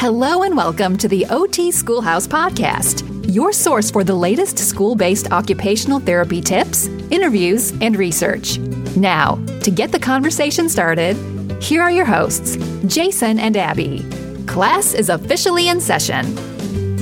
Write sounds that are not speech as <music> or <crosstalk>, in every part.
Hello and welcome to the OT Schoolhouse Podcast, your source for the latest school based occupational therapy tips, interviews, and research. Now, to get the conversation started, here are your hosts, Jayson and Abby. Class is officially in session.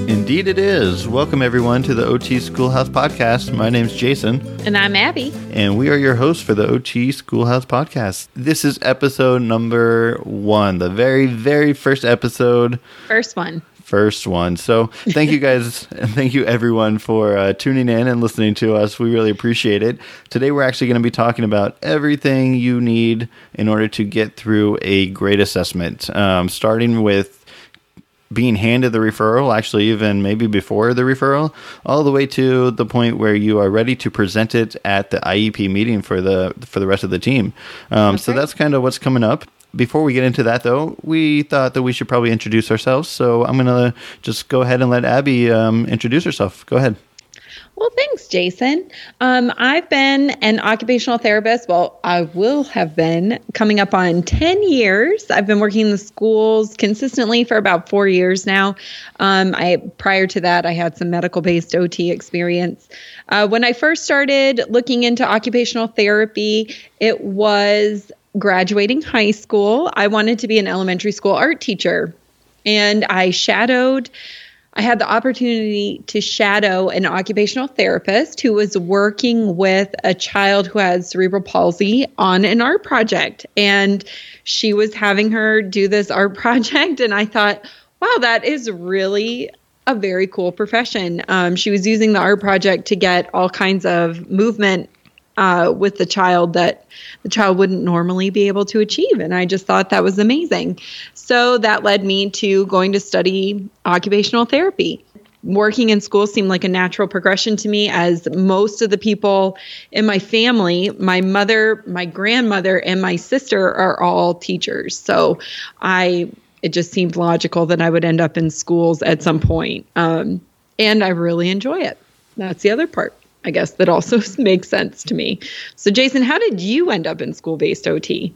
Indeed, it is. Welcome, everyone, to the OT Schoolhouse Podcast. My name's Jayson. And I'm Abby. And we are your hosts for the OT Schoolhouse Podcast. This is episode number one, the very, very first episode. First one. First one. So, thank you <laughs> guys, and thank you everyone for uh, tuning in and listening to us. We really appreciate it. Today, we're actually going to be talking about everything you need in order to get through a great assessment, um, starting with being handed the referral, actually, even maybe before the referral, all the way to the point where you are ready to present it at the IEP meeting for the for the rest of the team. Um. So that's kind of what's coming up. Before we get into that, though, we thought that we should probably introduce ourselves. So I'm going to just go ahead and let Abby um, introduce herself. Go ahead. Well, thanks, Jayson. Um, I've been an occupational therapist. Well, I will have been coming up on 10 years. I've been working in the schools consistently for about four years now. Um, I Prior to that, I had some medical based OT experience. Uh, when I first started looking into occupational therapy, it was graduating high school. I wanted to be an elementary school art teacher. And I shadowed I had the opportunity to shadow an occupational therapist who was working with a child who has cerebral palsy on an art project. And she was having her do this art <laughs> project. And I thought, wow, that is really a very cool profession. Um, she was using the art project to get all kinds of movement uh, with the child that the child wouldn't normally be able to achieve. And I just thought that was amazing. So that led me to going to study occupational therapy. Working in school seemed like a natural progression to me, as most of the people in my family, my mother, my grandmother, and my sister are all teachers. So I it just seemed logical that I would end up in schools at some point. Um, and I really enjoy it. That's the other part. I guess that also <laughs> makes sense to me. So, Jayson, how did you end up in school based OT?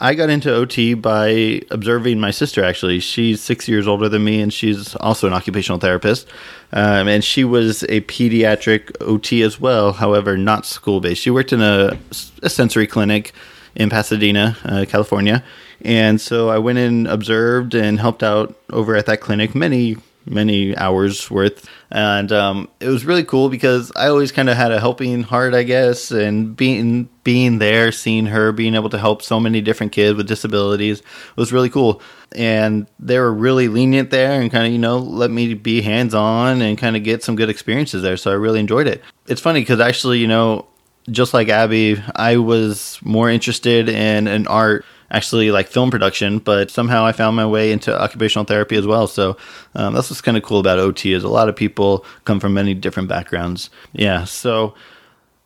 I got into OT by observing my sister, actually. She's six years older than me, and she's also an occupational therapist. Um, and she was a pediatric OT as well, however, not school based. She worked in a, a sensory clinic in Pasadena, uh, California. And so I went and observed and helped out over at that clinic many many hours worth. And um, it was really cool because I always kind of had a helping heart, I guess, and being being there, seeing her being able to help so many different kids with disabilities was really cool. And they were really lenient there and kind of, you know, let me be hands on and kind of get some good experiences there. So I really enjoyed it. It's funny because actually, you know, just like Abby, I was more interested in an art actually like film production, but somehow I found my way into occupational therapy as well. So um, that's what's kind of cool about OT is a lot of people come from many different backgrounds. Yeah, so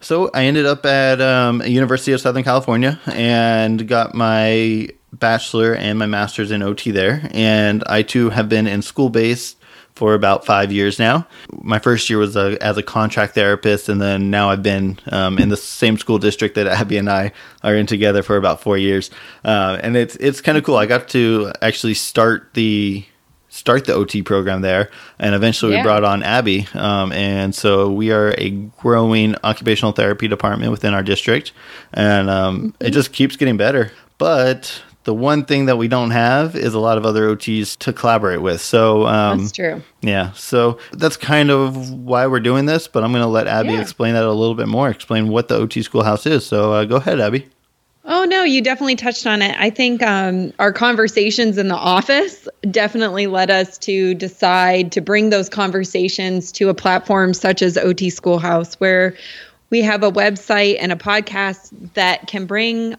so I ended up at um, University of Southern California and got my bachelor and my master's in OT there, and I too have been in school based for about five years now. My first year was a, as a contract therapist, and then now I've been um, in the same school district that Abby and I are in together for about four years. Uh, and it's it's kind of cool. I got to actually start the start the OT program there, and eventually yeah. we brought on Abby. Um, and so we are a growing occupational therapy department within our district, and um, mm-hmm. it just keeps getting better. But the one thing that we don't have is a lot of other OTs to collaborate with. So um, that's true. Yeah, so that's kind of why we're doing this. But I'm going to let Abby yeah. explain that a little bit more. Explain what the OT Schoolhouse is. So uh, go ahead, Abby. Oh no, you definitely touched on it. I think um, our conversations in the office definitely led us to decide to bring those conversations to a platform such as OT Schoolhouse, where we have a website and a podcast that can bring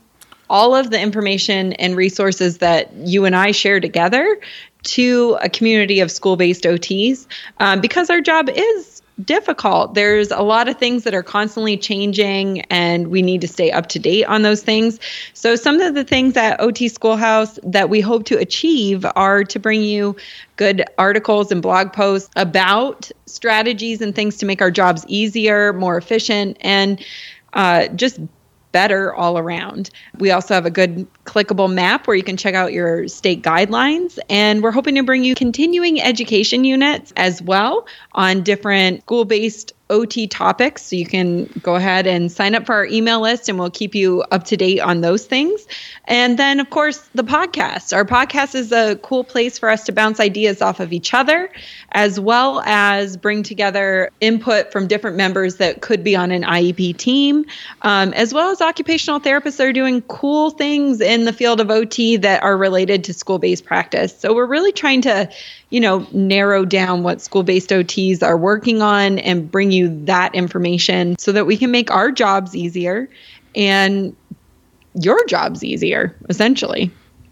all of the information and resources that you and I share together to a community of school based OTs um, because our job is difficult. There's a lot of things that are constantly changing, and we need to stay up to date on those things. So, some of the things at OT Schoolhouse that we hope to achieve are to bring you good articles and blog posts about strategies and things to make our jobs easier, more efficient, and uh, just better all around. We also have a good clickable map where you can check out your state guidelines. And we're hoping to bring you continuing education units as well on different school based OT topics. So you can go ahead and sign up for our email list and we'll keep you up to date on those things. And then, of course, the podcast. Our podcast is a cool place for us to bounce ideas off of each other, as well as bring together input from different members that could be on an IEP team, um, as well as occupational therapists that are doing cool things in the field of OT that are related to school based practice. So we're really trying to you know, narrow down what school based OTs are working on and bring you that information so that we can make our jobs easier and your jobs easier, essentially.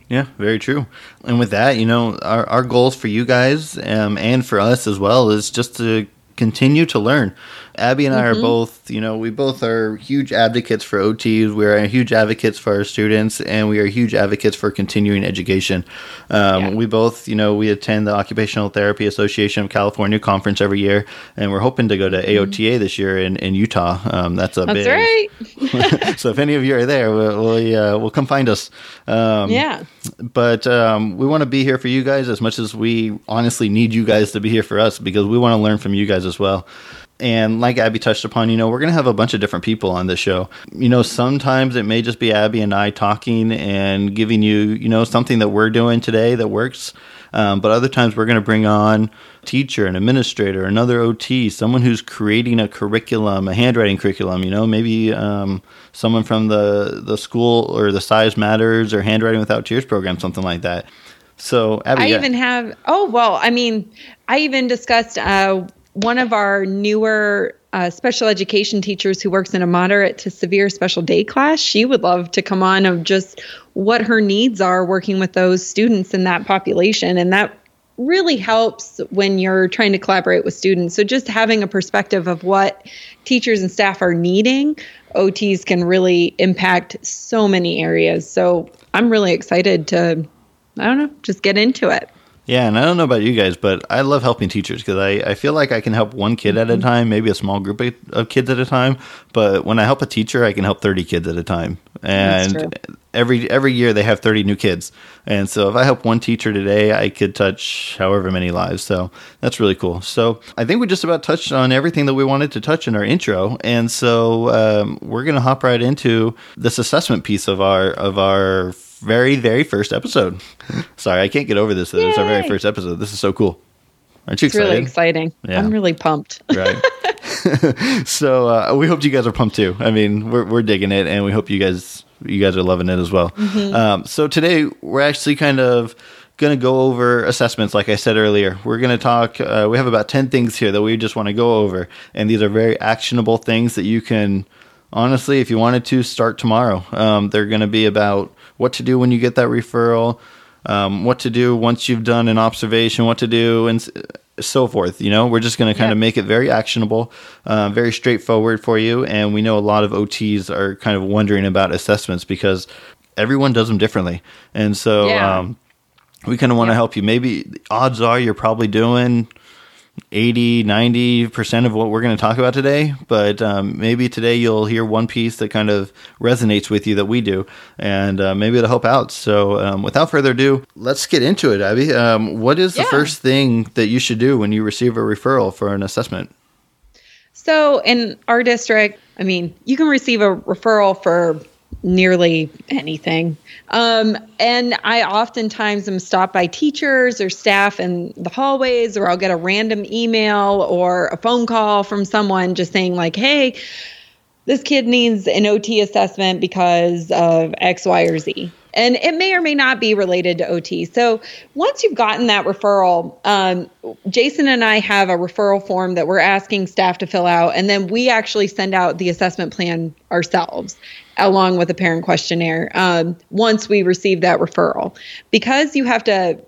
Yeah, very true. And with that, you know, our, our goals for you guys um, and for us as well is just to continue to learn. Abby and I mm-hmm. are both, you know, we both are huge advocates for OTs. We are huge advocates for our students, and we are huge advocates for continuing education. Um, yeah. We both, you know, we attend the Occupational Therapy Association of California conference every year, and we're hoping to go to AOTA mm-hmm. this year in, in Utah. Um, that's a that's big. right. <laughs> so if any of you are there, we'll we'll, uh, we'll come find us. Um, yeah. But um, we want to be here for you guys as much as we honestly need you guys to be here for us because we want to learn from you guys as well. And like Abby touched upon, you know, we're going to have a bunch of different people on this show. You know, sometimes it may just be Abby and I talking and giving you, you know, something that we're doing today that works. Um, but other times we're going to bring on a teacher, an administrator, another OT, someone who's creating a curriculum, a handwriting curriculum. You know, maybe um, someone from the the school or the Size Matters or Handwriting Without Tears program, something like that. So Abby, I yeah. even have. Oh well, I mean, I even discussed. Uh, one of our newer uh, special education teachers who works in a moderate to severe special day class, she would love to come on of just what her needs are working with those students in that population. And that really helps when you're trying to collaborate with students. So just having a perspective of what teachers and staff are needing, OTs can really impact so many areas. So I'm really excited to, I don't know, just get into it. Yeah, and I don't know about you guys, but I love helping teachers because I, I feel like I can help one kid at a mm-hmm. time, maybe a small group of kids at a time. But when I help a teacher, I can help 30 kids at a time. And every every year they have 30 new kids. And so if I help one teacher today, I could touch however many lives. So that's really cool. So I think we just about touched on everything that we wanted to touch in our intro. And so um, we're going to hop right into this assessment piece of our of our very, very first episode. Sorry, I can't get over this. It's our very first episode. This is so cool. Aren't you it's excited? really exciting. Yeah. I'm really pumped. right. <laughs> <laughs> so uh, we hope you guys are pumped too. I mean, we're we're digging it, and we hope you guys you guys are loving it as well. Mm-hmm. Um, so today we're actually kind of going to go over assessments like i said earlier we're going to talk uh, we have about 10 things here that we just want to go over and these are very actionable things that you can honestly if you wanted to start tomorrow um, they're going to be about what to do when you get that referral, um, what to do once you've done an observation, what to do, and so forth. You know, we're just going to kind yep. of make it very actionable, uh, very straightforward for you. And we know a lot of OTs are kind of wondering about assessments because everyone does them differently. And so yeah. um, we kind of want to help you. Maybe odds are you're probably doing 80, 90% of what we're going to talk about today, but um, maybe today you'll hear one piece that kind of resonates with you that we do, and uh, maybe it'll help out. So, um, without further ado, let's get into it, Abby. Um, what is the yeah. first thing that you should do when you receive a referral for an assessment? So, in our district, I mean, you can receive a referral for nearly anything. Um, and I oftentimes am stopped by teachers or staff in the hallways, or I'll get a random email or a phone call from someone just saying, like, hey, this kid needs an OT assessment because of X, Y, or Z. And it may or may not be related to OT. So once you've gotten that referral, um, Jayson and I have a referral form that we're asking staff to fill out. And then we actually send out the assessment plan ourselves along with a parent questionnaire um, once we receive that referral. Because you have to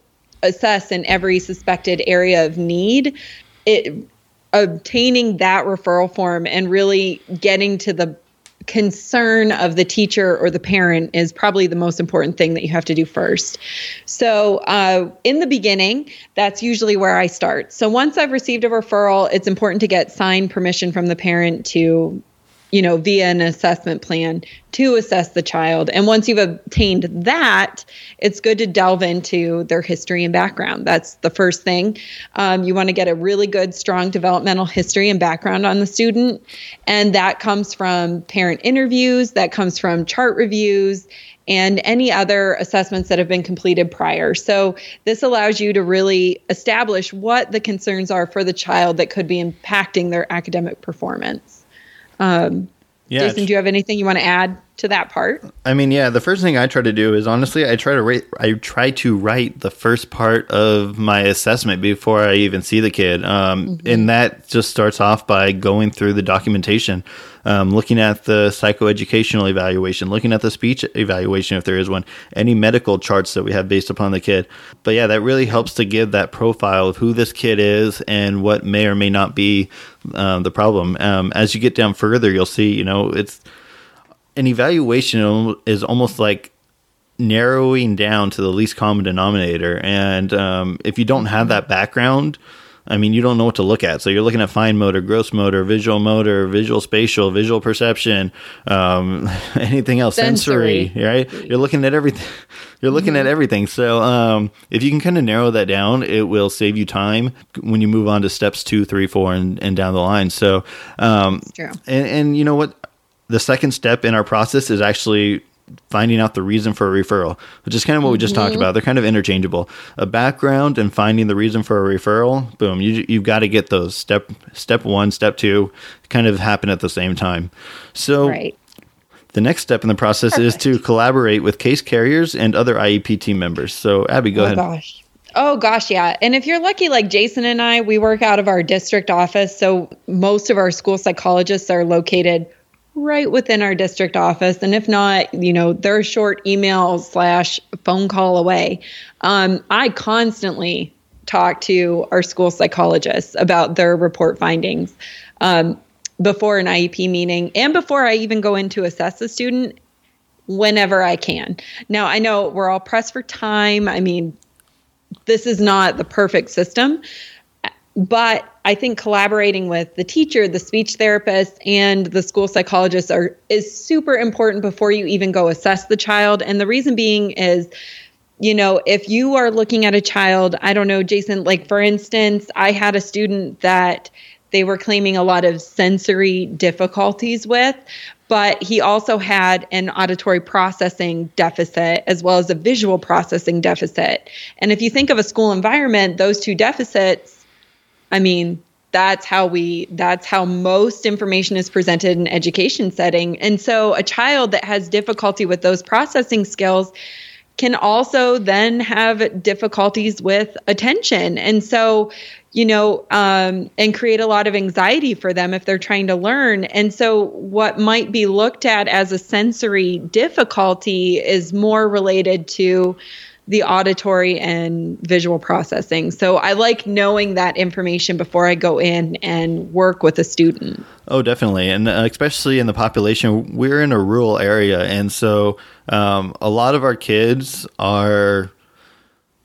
assess in every suspected area of need, it obtaining that referral form and really getting to the concern of the teacher or the parent is probably the most important thing that you have to do first. So, uh, in the beginning, that's usually where I start. So, once I've received a referral, it's important to get signed permission from the parent to you know, via an assessment plan to assess the child. And once you've obtained that, it's good to delve into their history and background. That's the first thing. Um, you want to get a really good, strong developmental history and background on the student. And that comes from parent interviews, that comes from chart reviews, and any other assessments that have been completed prior. So, this allows you to really establish what the concerns are for the child that could be impacting their academic performance. Um, yeah, Jayson, do you have anything you want to add to that part? I mean, yeah, the first thing I try to do is honestly, I try to write, I try to write the first part of my assessment before I even see the kid, um, mm-hmm. and that just starts off by going through the documentation um, looking at the psychoeducational evaluation, looking at the speech evaluation if there is one, any medical charts that we have based upon the kid. But yeah, that really helps to give that profile of who this kid is and what may or may not be um, the problem. Um, as you get down further, you'll see, you know, it's an evaluation is almost like narrowing down to the least common denominator. And um, if you don't have that background, I mean, you don't know what to look at. So you're looking at fine motor, gross motor, visual motor, visual spatial, visual perception, um, <laughs> anything else, sensory. sensory, right? You're looking at everything. <laughs> You're looking mm-hmm. at everything. So um, if you can kind of narrow that down, it will save you time when you move on to steps two, three, four, and, and down the line. So, um, and, and you know what? The second step in our process is actually finding out the reason for a referral, which is kind of what we just mm-hmm. talked about. They're kind of interchangeable. A background and finding the reason for a referral, boom, you you've got to get those step step 1, step 2 kind of happen at the same time. So right. The next step in the process Perfect. is to collaborate with case carriers and other IEP team members. So, Abby, go oh, ahead. Gosh. Oh gosh, yeah. And if you're lucky, like Jason and I, we work out of our district office. So most of our school psychologists are located right within our district office. And if not, you know, they're short email slash phone call away. Um, I constantly talk to our school psychologists about their report findings um, before an IEP meeting and before I even go in to assess the student whenever I can. Now, I know we're all pressed for time. I mean, this is not the perfect system, but I think collaborating with the teacher, the speech therapist, and the school psychologist are is super important before you even go assess the child. And the reason being is, you know, if you are looking at a child, I don't know, Jayson, like for instance, I had a student that they were claiming a lot of sensory difficulties with, but he also had an auditory processing deficit as well as a visual processing deficit. And if you think of a school environment, those two deficits I mean, that's how we that's how most information is presented in education setting. And so a child that has difficulty with those processing skills can also then have difficulties with attention. And so, you know, um, and create a lot of anxiety for them if they're trying to learn. And so, what might be looked at as a sensory difficulty is more related to the auditory and visual processing. So I like knowing that information before I go in and work with a student. Oh, definitely. And uh, especially in the population, we're in a rural area. And so um, a lot of our kids are,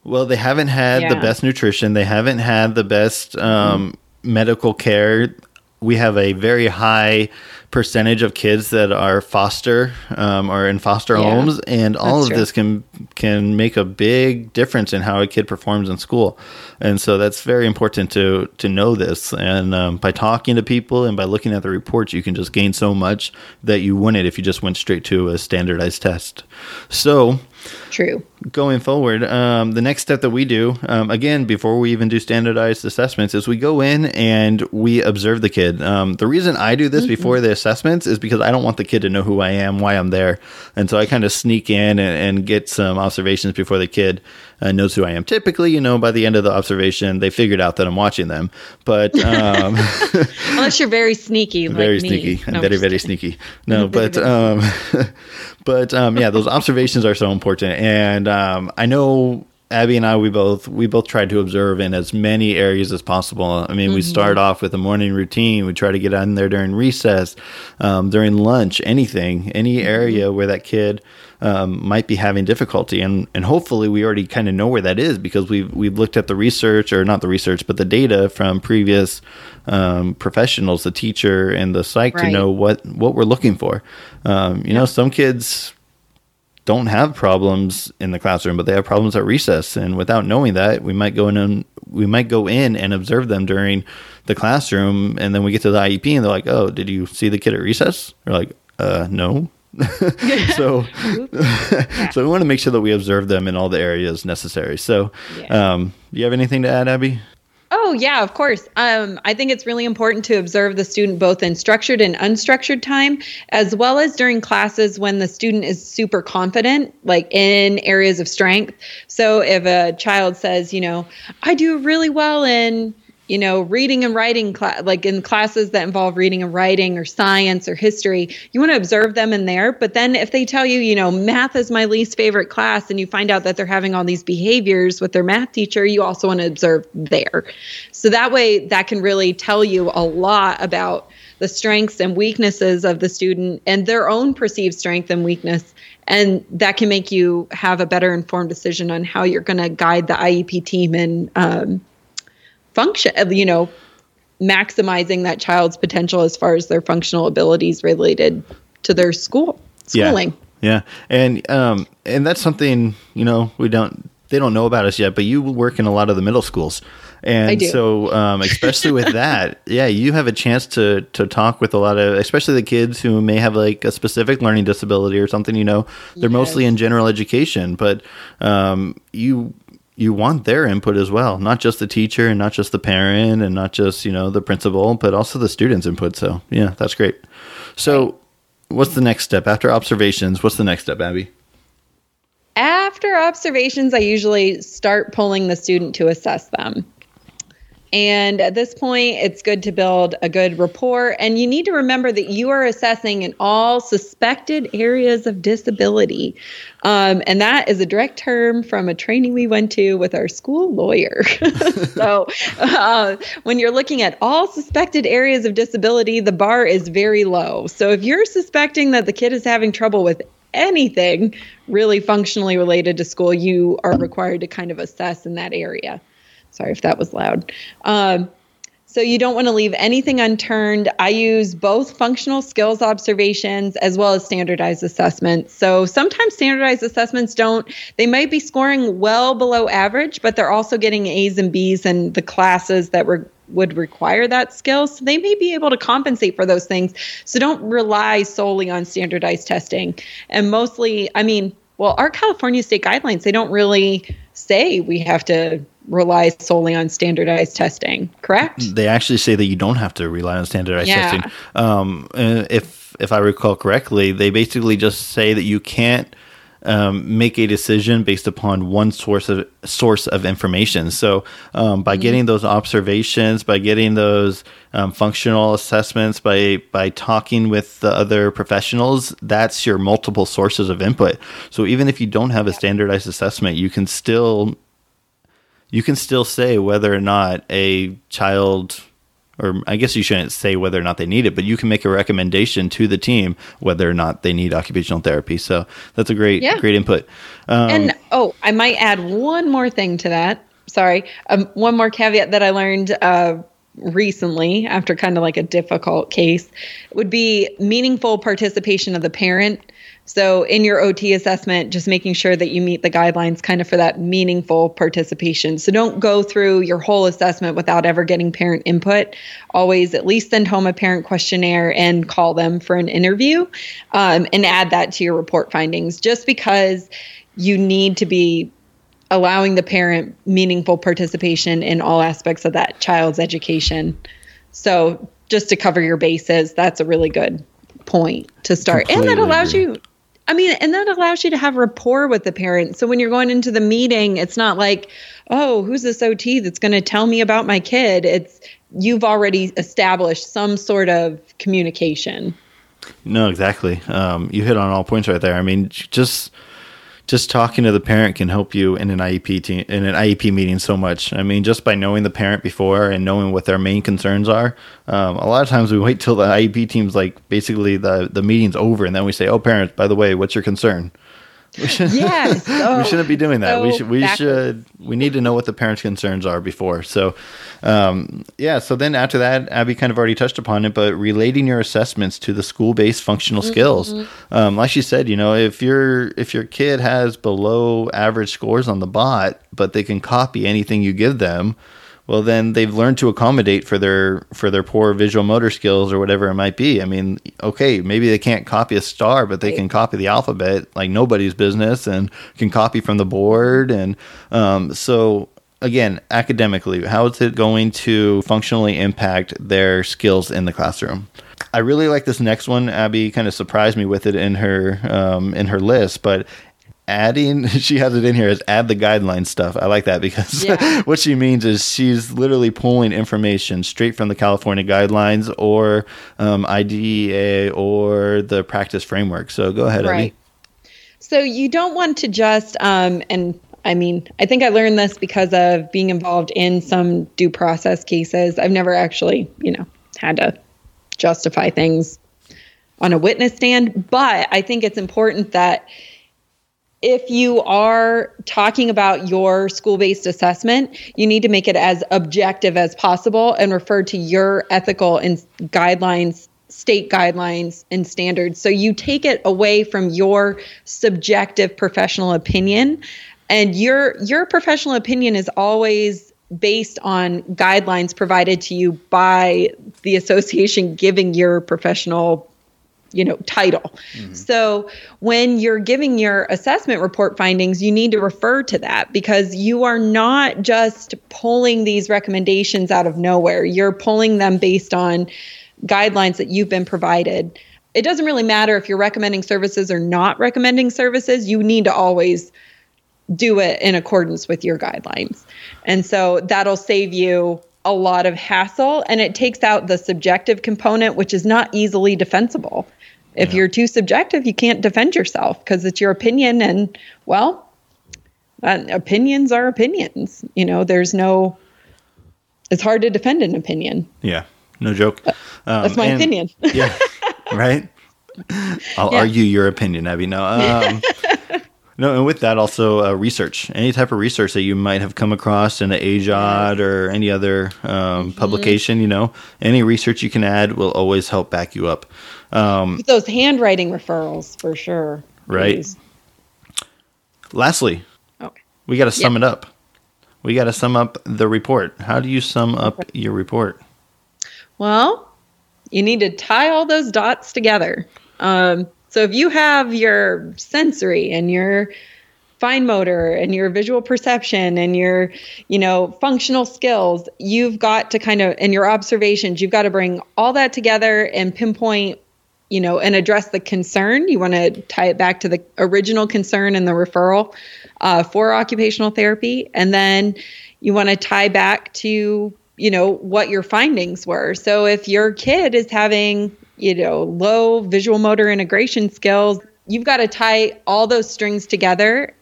well, they haven't had yeah. the best nutrition, they haven't had the best um, mm-hmm. medical care. We have a very high percentage of kids that are foster um, or in foster yeah, homes, and all of true. this can can make a big difference in how a kid performs in school. And so that's very important to to know this. And um, by talking to people and by looking at the reports, you can just gain so much that you wouldn't if you just went straight to a standardized test. So True. Going forward, um, the next step that we do, um, again, before we even do standardized assessments, is we go in and we observe the kid. Um, the reason I do this mm-hmm. before the assessments is because I don't want the kid to know who I am, why I'm there. And so I kind of sneak in and, and, get some observations before the kid uh, knows who I am. Typically, you know, by the end of the observation, they figured out that I'm watching them. But um, <laughs> unless you're very sneaky, very like sneaky, no, very very sneaky. <laughs> No, but um, <laughs> but um, yeah, those observations are so important, and um, I know Abby and I, we both we both tried to observe in as many areas as possible. I mean, mm-hmm. we start off with a morning routine. We try to get in there during recess, um, during lunch, anything, any mm-hmm. area where that kid um, might be having difficulty, and and hopefully we already kind of know where that is because we've we've looked at the research or not the research, but the data from previous um, professionals, the teacher and the psych, right. to know what what we're looking for. Um, you yeah. know, some kids don't have problems in the classroom, but they have problems at recess. And without knowing that, we might go in and we might go in and observe them during the classroom, and then we get to the IEP and they're like, "Oh, did you see the kid at recess?" We're like, "Uh, no." <laughs> so, <laughs> so we want to make sure that we observe them in all the areas necessary. So, yeah. um, do you have anything to add, Abby? Oh, yeah, of course. Um, I think it's really important to observe the student both in structured and unstructured time, as well as during classes when the student is super confident, like in areas of strength. So if a child says, you know, I do really well in you know, reading and writing, cl- like in classes that involve reading and writing or science or history, you want to observe them in there. But then if they tell you, you know, math is my least favorite class, and you find out that they're having all these behaviors with their math teacher, you also want to observe there. So that way, that can really tell you a lot about the strengths and weaknesses of the student and their own perceived strength and weakness. And that can make you have a better informed decision on how you're going to guide the IEP team and um, function, uh, you know, maximizing that child's potential as far as their functional abilities related to their school schooling. Yeah, yeah. and um, and that's something you know we don't they don't know about us yet, but you work in a lot of the middle schools. And so, um, especially with <laughs> that, yeah, you have a chance to to talk with a lot of, especially the kids who may have like a specific learning disability or something. You know, they're yes. mostly in general education, but um, you you want their input as well, not just the teacher and not just the parent and not just, you know, the principal, but also the students' input. So, yeah, that's great. So, what's the next step after observations? What's the next step, Abby? After observations, I usually start pulling the student to assess them. And at this point, it's good to build a good rapport. And you need to remember that you are assessing in all suspected areas of disability. Um, and that is a direct term from a training we went to with our school lawyer. <laughs> so uh, when you're looking at all suspected areas of disability, the bar is very low. So if you're suspecting that the kid is having trouble with anything really functionally related to school, you are required to kind of assess in that area. Sorry if that was loud. Um, so you don't want to leave anything unturned. I use both functional skills observations as well as standardized assessments. So sometimes standardized assessments don't, they might be scoring well below average, but they're also getting A's and B's in the classes that were would require that skill. So they may be able to compensate for those things. So don't rely solely on standardized testing. And mostly, I mean, well, our California state guidelines, they don't really say we have to rely solely on standardized testing, correct? They actually say that you don't have to rely on standardized yeah. testing. Um, uh, if if I recall correctly, they basically just say that you can't um, make a decision based upon one source of source of information. So, um, by mm-hmm. getting those observations, by getting those um, functional assessments, by by talking with the other professionals, that's your multiple sources of input. So, even if you don't have a standardized assessment, you can still you can still say whether or not a child or I guess you shouldn't say whether or not they need it, but you can make a recommendation to the team whether or not they need occupational therapy. So that's a great, yeah. great input. Um, and oh, I might add one more thing to that. Sorry, um, one more caveat that I learned uh, recently after kind of like a difficult case would be meaningful participation of the parent so, in your OT assessment, just making sure that you meet the guidelines kind of for that meaningful participation. So, don't go through your whole assessment without ever getting parent input. Always at least send home a parent questionnaire and call them for an interview um, and add that to your report findings just because you need to be allowing the parent meaningful participation in all aspects of that child's education. So, just to cover your bases, that's a really good point to start. Completely and that allows you I mean, and that allows you to have rapport with the parent. So when you're going into the meeting, it's not like, oh, who's this OT that's going to tell me about my kid? It's you've already established some sort of communication. No, exactly. Um, you hit on all points right there. I mean, just just talking to the parent can help you in an IEP team, in an IEP meeting so much. I mean, just by knowing the parent before and knowing what their main concerns are. Um, a lot of times we wait till the IEP team's like basically the the meeting's over, and then we say, "Oh, parents, by the way, what's your concern?" We should, <laughs> yes. <laughs> we shouldn't be doing that. So we should we backwards. should we need to know what the parents' concerns are before. So um, yeah, so then after that, Abby kind of already touched upon it, but relating your assessments to the school-based functional mm-hmm. skills. Um, like she said, you know, if your if your kid has below average scores on the BOT, but they can copy anything you give them, well then they've learned to accommodate for their for their poor visual motor skills or whatever it might be. I mean okay maybe they can't copy a star but they can copy the alphabet like nobody's business and can copy from the board. And um, so again academically how is it going to functionally impact their skills in the classroom? I really like this next one. Abby kind of surprised me with it in her um, in her list, but adding <laughs> she has it in here as add the guideline stuff i like that because yeah. <laughs> what she means is she's literally pulling information straight from the california guidelines or um, IDEA or the practice framework so go ahead right. Abby. so you don't want to just um, and i mean i think i learned this because of being involved in some due process cases i've never actually you know had to justify things on a witness stand but i think it's important that if you are talking about your school based assessment, you need to make it as objective as possible and refer to your ethical and guidelines, state guidelines and standards. So you take it away from your subjective professional opinion and your your professional opinion is always based on guidelines provided to you by the association giving your professional you know title. Mm-hmm. so when you're giving your assessment report findings you need to refer to that because you are not just pulling these recommendations out of nowhere. You're pulling them based on guidelines that you've been provided. It doesn't really matter if you're recommending services or not recommending services. You need to always do it in accordance with your guidelines. And so that'll save you a lot of hassle and it takes out the subjective component which is not easily defensible if yeah. you're too subjective, you can't defend yourself because it's your opinion. And well, uh, opinions are opinions. You know, there's no, it's hard to defend an opinion. Yeah. No joke. Um, That's my and, opinion. yeah. <laughs> Right. I'll yeah. argue your opinion, Abby. No. Um, <laughs> no, and with that, also uh, research. Any type of research that you might have come across in the AJOT or any other um, mm-hmm. publication, you know, any research you can add will always help back you up. Um, those handwriting referrals for sure. Right. Please. Lastly, okay. we got to sum yep. it up. We got to sum up the report. How do you sum up your report? Well, you need to tie all those dots together. Um, so if you have your sensory and your fine motor and your visual perception and your you know functional skills you've got to kind of and your observations you've got to bring all that together and pinpoint you know, and address the concern. You want to tie it back to the original concern and the referral uh, for occupational therapy. And then you want to tie back to, you know, what your findings were. So if your kid is having, you know, low visual motor integration skills, you've got to tie all those strings together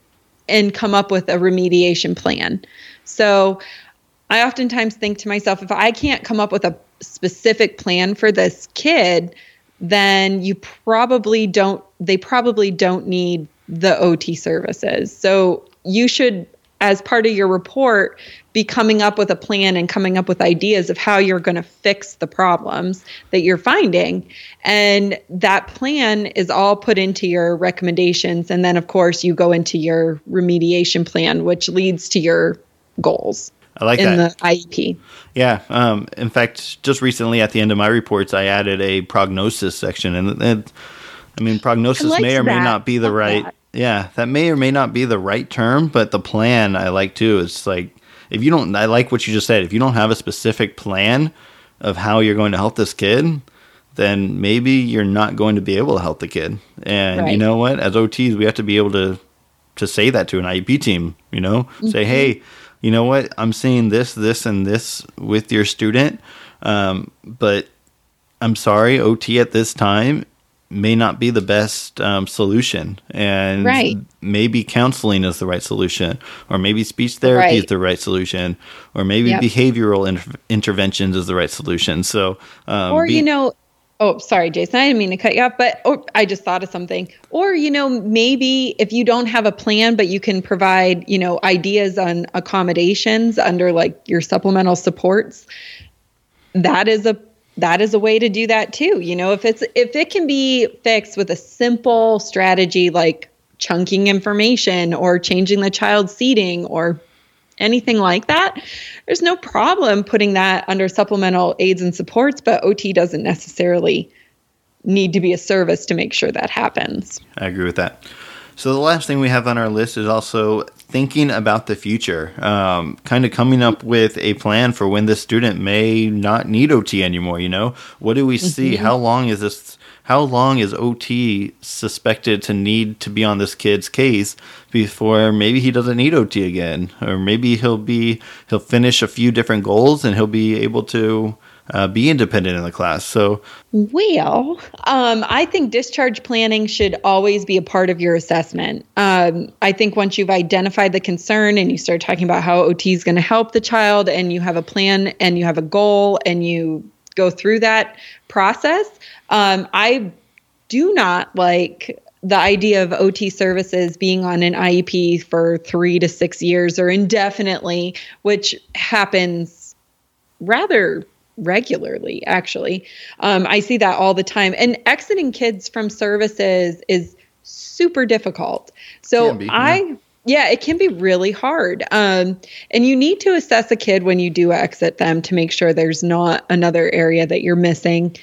and come up with a remediation plan. So I oftentimes think to myself, if I can't come up with a specific plan for this kid, then you probably don't they probably don't need the OT services. So you should as part of your report be coming up with a plan and coming up with ideas of how you're going to fix the problems that you're finding and that plan is all put into your recommendations and then of course you go into your remediation plan which leads to your goals I like in that. the IEP. Yeah. Um, in fact, just recently at the end of my reports, I added a prognosis section, and, and I mean, prognosis may or that. may not be the right. That. Yeah, that may or may not be the right term, but the plan I like too. It's like if you don't, I like what you just said. If you don't have a specific plan of how you're going to help this kid, then maybe you're not going to be able to help the kid. And right. you know what? As OTs, we have to be able to to say that to an IEP team. You know, mm-hmm. say, hey you know what, I'm seeing this, this, and this with your student, um, but I'm sorry, OT at this time may not be the best um, solution and Right. maybe counseling is the right solution or maybe speech therapy is the right solution or maybe Yep. behavioral inter- interventions is the right solution so um, or be- you know oh sorry Jayson i didn't mean to cut you off but or i just thought of something or you know maybe if you don't have a plan but you can provide you know ideas on accommodations under like your supplemental supports that is a that is a way to do that too you know if it's if it can be fixed with a simple strategy like chunking information or changing the child's seating or anything like that, there's no problem putting that under supplemental aids and supports, but OT doesn't necessarily need to be a service to make sure that happens. I agree with that. So the last thing we have on our list is also thinking about the future, um, kind of coming up with a plan for when this student may not need OT anymore. You know, what do we see? How long is this? How long is OT suspected to need to be on this kid's case before maybe he doesn't need OT again, or maybe he'll be he'll finish a few different goals and he'll be able to uh, be independent in the class. So Well, um, I think discharge planning should always be a part of your assessment. Um, I think once you've identified the concern and you start talking about how OT is going to help the child, and you have a plan and you have a goal, and you go through that process, um, I do not like the idea of OT services being on an IEP for three to six years or indefinitely, which happens rather regularly actually. Um, i see that all the time. And exiting kids from services is super difficult. So be, yeah. i yeah. it can be really hard. Um, and you need to assess a kid when you do exit them to make sure there's not another area that you're missing.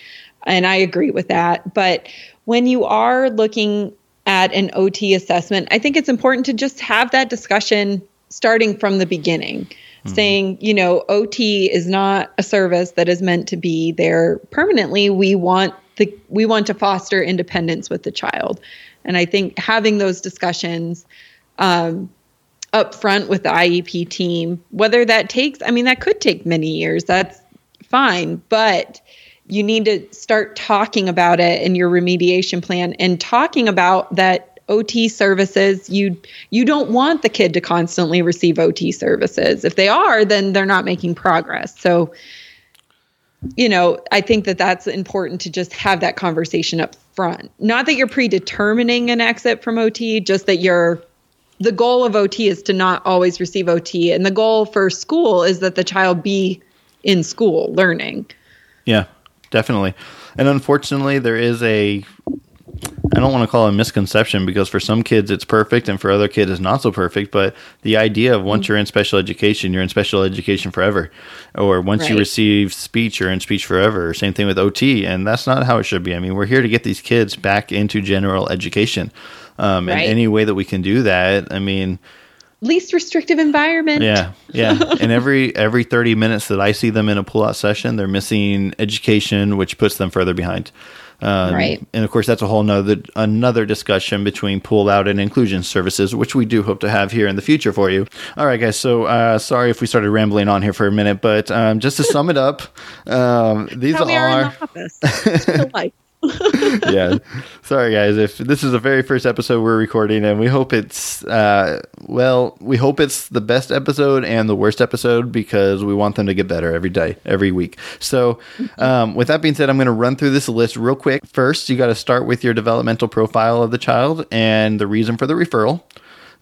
And i agree with that. But when you are looking at an ot assessment i think it's important to just have that discussion starting from the beginning saying, you know, OT is not a service that is meant to be there permanently. We want the we want to foster independence with the child. And I think having those discussions um, up front with the IEP team, whether that takes, I mean, that could take many years. That's fine, but you need to start talking about it in your remediation plan and talking about that OT services. You you don't want the kid to constantly receive OT services. If they are, then they're not making progress. So, you know, I think that that's important to just have that conversation up front. Not that you're predetermining an exit from OT, just that you're the goal of OT is to not always receive OT, and the goal for school is that the child be in school learning. Yeah, definitely. And unfortunately, there is a I don't want to call it a misconception because for some kids it's perfect and for other kids it's not so perfect. But the idea of once you're in special education, you're in special education forever. Or once you receive speech, you're in speech forever. Same thing with OT. And that's not how it should be. I mean, we're here to get these kids back into general education. Um, Right. And any way that we can do that, I mean, Least restrictive environment. yeah, yeah. <laughs> and every every thirty minutes that I see them in a pull out session, they're missing education, which puts them further behind. Um, Right. And of course, that's a whole nother another discussion between pull out and inclusion services, which we do hope to have here in the future for you. All right, guys. So uh, sorry if we started rambling on here for a minute, but um, just to sum it up, um, these are are <laughs> <laughs> yeah. Sorry, guys. If this is the very first episode we're recording, and we hope it's uh, well, we hope it's the best episode and the worst episode because we want them to get better every day, every week. So, um, with that being said, I'm going to run through this list real quick. First, you got to start with your developmental profile of the child and the reason for the referral.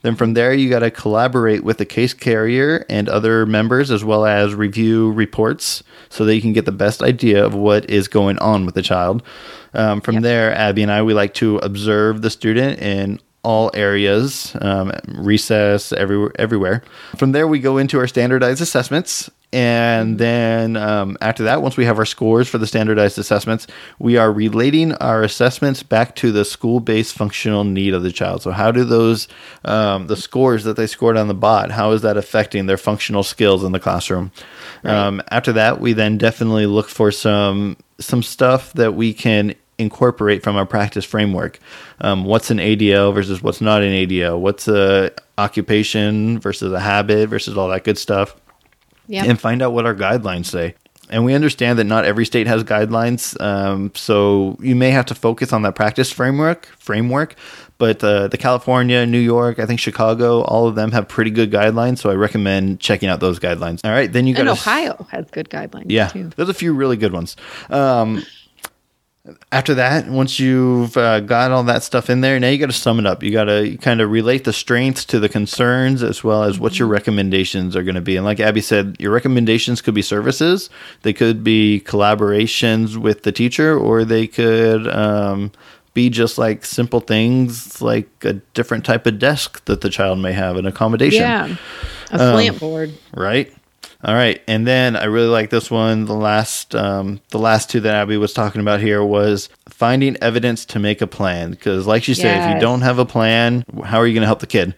Then from there, you got to collaborate with the case carrier and other members, as well as review reports, so that you can get the best idea of what is going on with the child. Um, from there, Abby and I, we like to observe the student in all areas, um, recess, everywhere, everywhere. From there, we go into our standardized assessments. And then um, after that, once we have our scores for the standardized assessments, we are relating our assessments back to the school-based functional need of the child. So, how do those um, the scores that they scored on the BOT? How is that affecting their functional skills in the classroom? Um, after that, we then definitely look for some some stuff that we can incorporate from our practice framework. Um, what's an ADL versus what's not an ADL? What's a occupation versus a habit versus all that good stuff? Yeah. and find out what our guidelines say. and we understand that not every state has guidelines, um, so you may have to focus on that practice framework framework. But uh, the California, New York, I think Chicago, all of them have pretty good guidelines. So I recommend checking out those guidelines. All right, then you got and Ohio has good guidelines. Yeah, too. there's a few really good ones. Um, after that, once you've uh, got all that stuff in there, now you got to sum it up. You got to kind of relate the strengths to the concerns as well as what your Mm-hmm. recommendations are going to be. And like Abby said, your recommendations could be services, they could be collaborations with the teacher, or they could um, be just like simple things like a different type of desk that the child may have, an accommodation Yeah, a Um, slant board. right? All right, and then I really like this one. The last, um, the last two that Abby was talking about here was finding evidence to make a plan. Because, like she said, if you don't have a plan, how are you going to help the kid?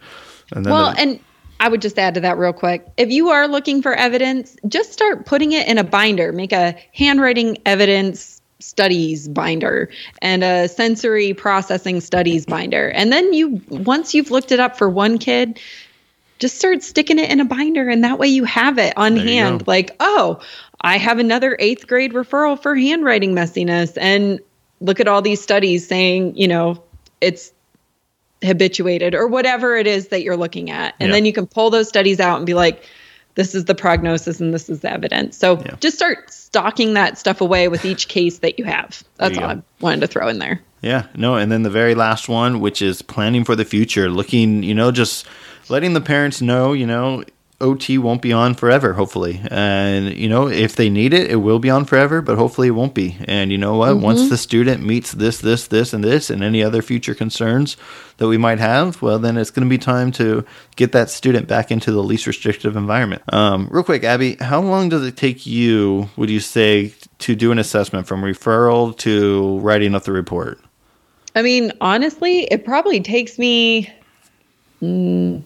And then Well, the- and I would just add to that real quick. If you are looking for evidence, just start putting it in a binder. Make a handwriting evidence studies binder and a sensory processing studies binder. And then you once you've looked it up for one kid, just start sticking it in a binder and that way you have it on There hand like, "Oh, I have another 8th grade referral for handwriting messiness." And look at all these studies saying, you know, it's habituated or whatever it is that you're looking at. And Yeah. then you can pull those studies out and be like, this is the prognosis and this is the evidence. So Yeah. just start stocking that stuff away with each case that you have. That's you all go. I wanted to throw in there. Yeah, no, and then the very last one, which is planning for the future, looking, you know, just letting the parents know, you know, OT won't be on forever, hopefully. And, you know, if they need it, it will be on forever, but hopefully it won't be. And you know what? Once the student meets this, this, this, and this, and any other future concerns that we might have, well, then it's going to be time to get that student back into the least restrictive environment. Um, real quick, Abby, how long does it take you, would you say, to do an assessment from referral to writing up the report? I mean, honestly, it probably takes me mm,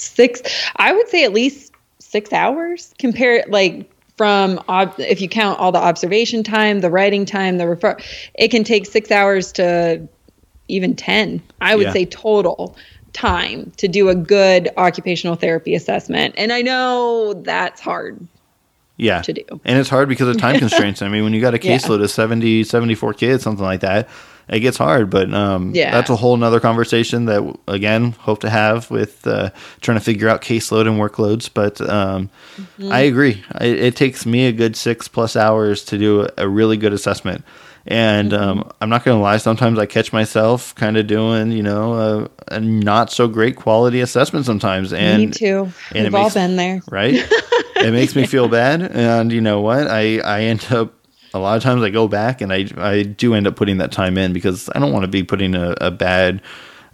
six, I would say at least six hours compare like from ob- if you count all the observation time, the writing time, the refer, it can take six hours to even 10, I would Yeah. say total time to do a good occupational therapy assessment. And I know that's hard. yeah to do. and it's hard because of time <laughs> constraints i mean when you got a Yeah. caseload of 70 74 kids something like that it gets hard but um, Yeah. that's a whole nother conversation that again hope to have with uh, trying to figure out caseload and workloads but um, Mm-hmm. i agree it, it takes me a good six plus hours to do a, a really good assessment and Mm-hmm. um, i'm not going to lie sometimes i catch myself kind of doing you know a, a not so great quality assessment sometimes and Me too. and We've all makes- been there. right? <laughs> it makes me feel bad, and you know what? I I end up a lot of times I go back and I I do end up putting that time in because I don't want to be putting a, a bad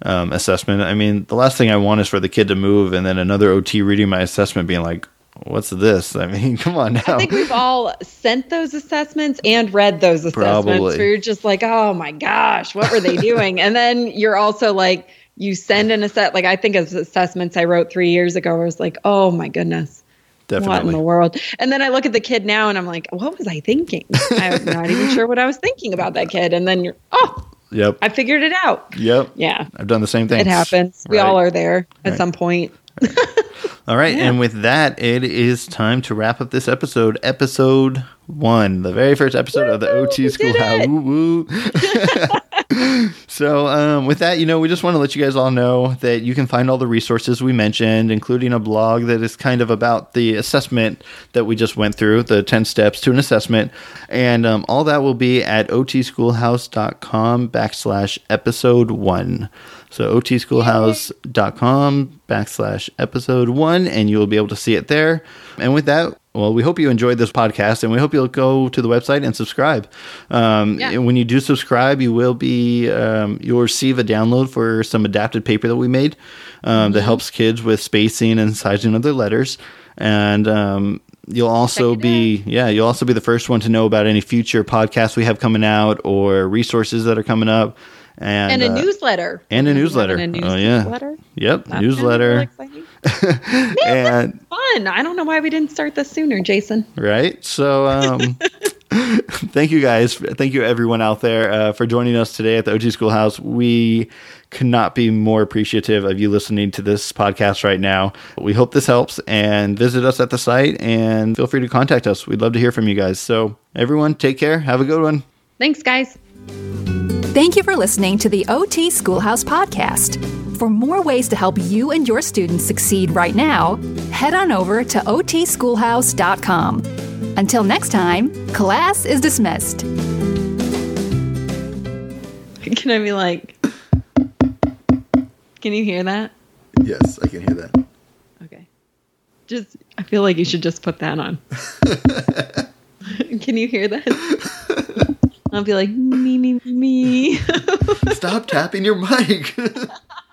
um, assessment. I mean, the last thing I want is for the kid to move and then another OT reading my assessment being like, "What's this?" I mean, <laughs> come on now. I think we've all sent those assessments and read those assessments Probably. where you're just like, oh my gosh, what were they <laughs> doing? and then you're also like, you send an assessment. Like I think of assessments I wrote three years ago where I was like, oh my goodness. What in the world? And then I look at the kid now and I'm like, what was I thinking? I'm <laughs> not even sure what I was thinking about that kid. And then you're, oh, Yep. I figured it out. Yep. Yeah, I've done the same thing. it happens. We all are there at Right. some point. All right, <laughs> and with that, it is time to wrap up this episode, episode one, the very first episode of the OT we <laughs> School. did How it. woo woo. So, um, with that, you know, we just want to let you guys all know that you can find all the resources we mentioned, including a blog that is kind of about the assessment that we just went through, the 10 steps to an assessment. And um, all that will be at otschoolhouse.com backslash episode one. So otschoolhouse.com backslash episode one, and you will be able to see it there. And with that, well, we hope you enjoyed this podcast, and we hope you'll go to the website and subscribe. Um, Yeah. and When you do subscribe, you will be um, you'll receive a download for some adapted paper that we made um, that helps kids with spacing and sizing of their letters, and um, you'll also be yeah you'll also be the first one to know about any future podcasts we have coming out or resources that are coming up. And, And a uh, newsletter. and a We're gonna newsletter. Oh, yeah. newsletter. Yep, That sounds really newsletter. exciting. <laughs> and Fun. I don't know why we didn't start this sooner, Jayson. right. So, um, <laughs> <laughs> Thank you guys. Thank you everyone out there uh, for joining us today at the OT Schoolhouse. We cannot be more appreciative of you listening to this podcast right now. We hope this helps and visit us at the site and feel free to contact us. We'd love to hear from you guys. So, everyone, take care. Have a good one. Thanks, guys. Thank you for listening to the OT Schoolhouse podcast. For more ways to help you and your students succeed right now, head on over to otschoolhouse.com. Until next time, class is dismissed. Can I be like, can you hear that? Yes, I can hear that. Okay. Just, I feel like you should just put that on. <laughs> can you hear that? <laughs> I'll be like, me, me, me. Stop tapping your mic. <laughs>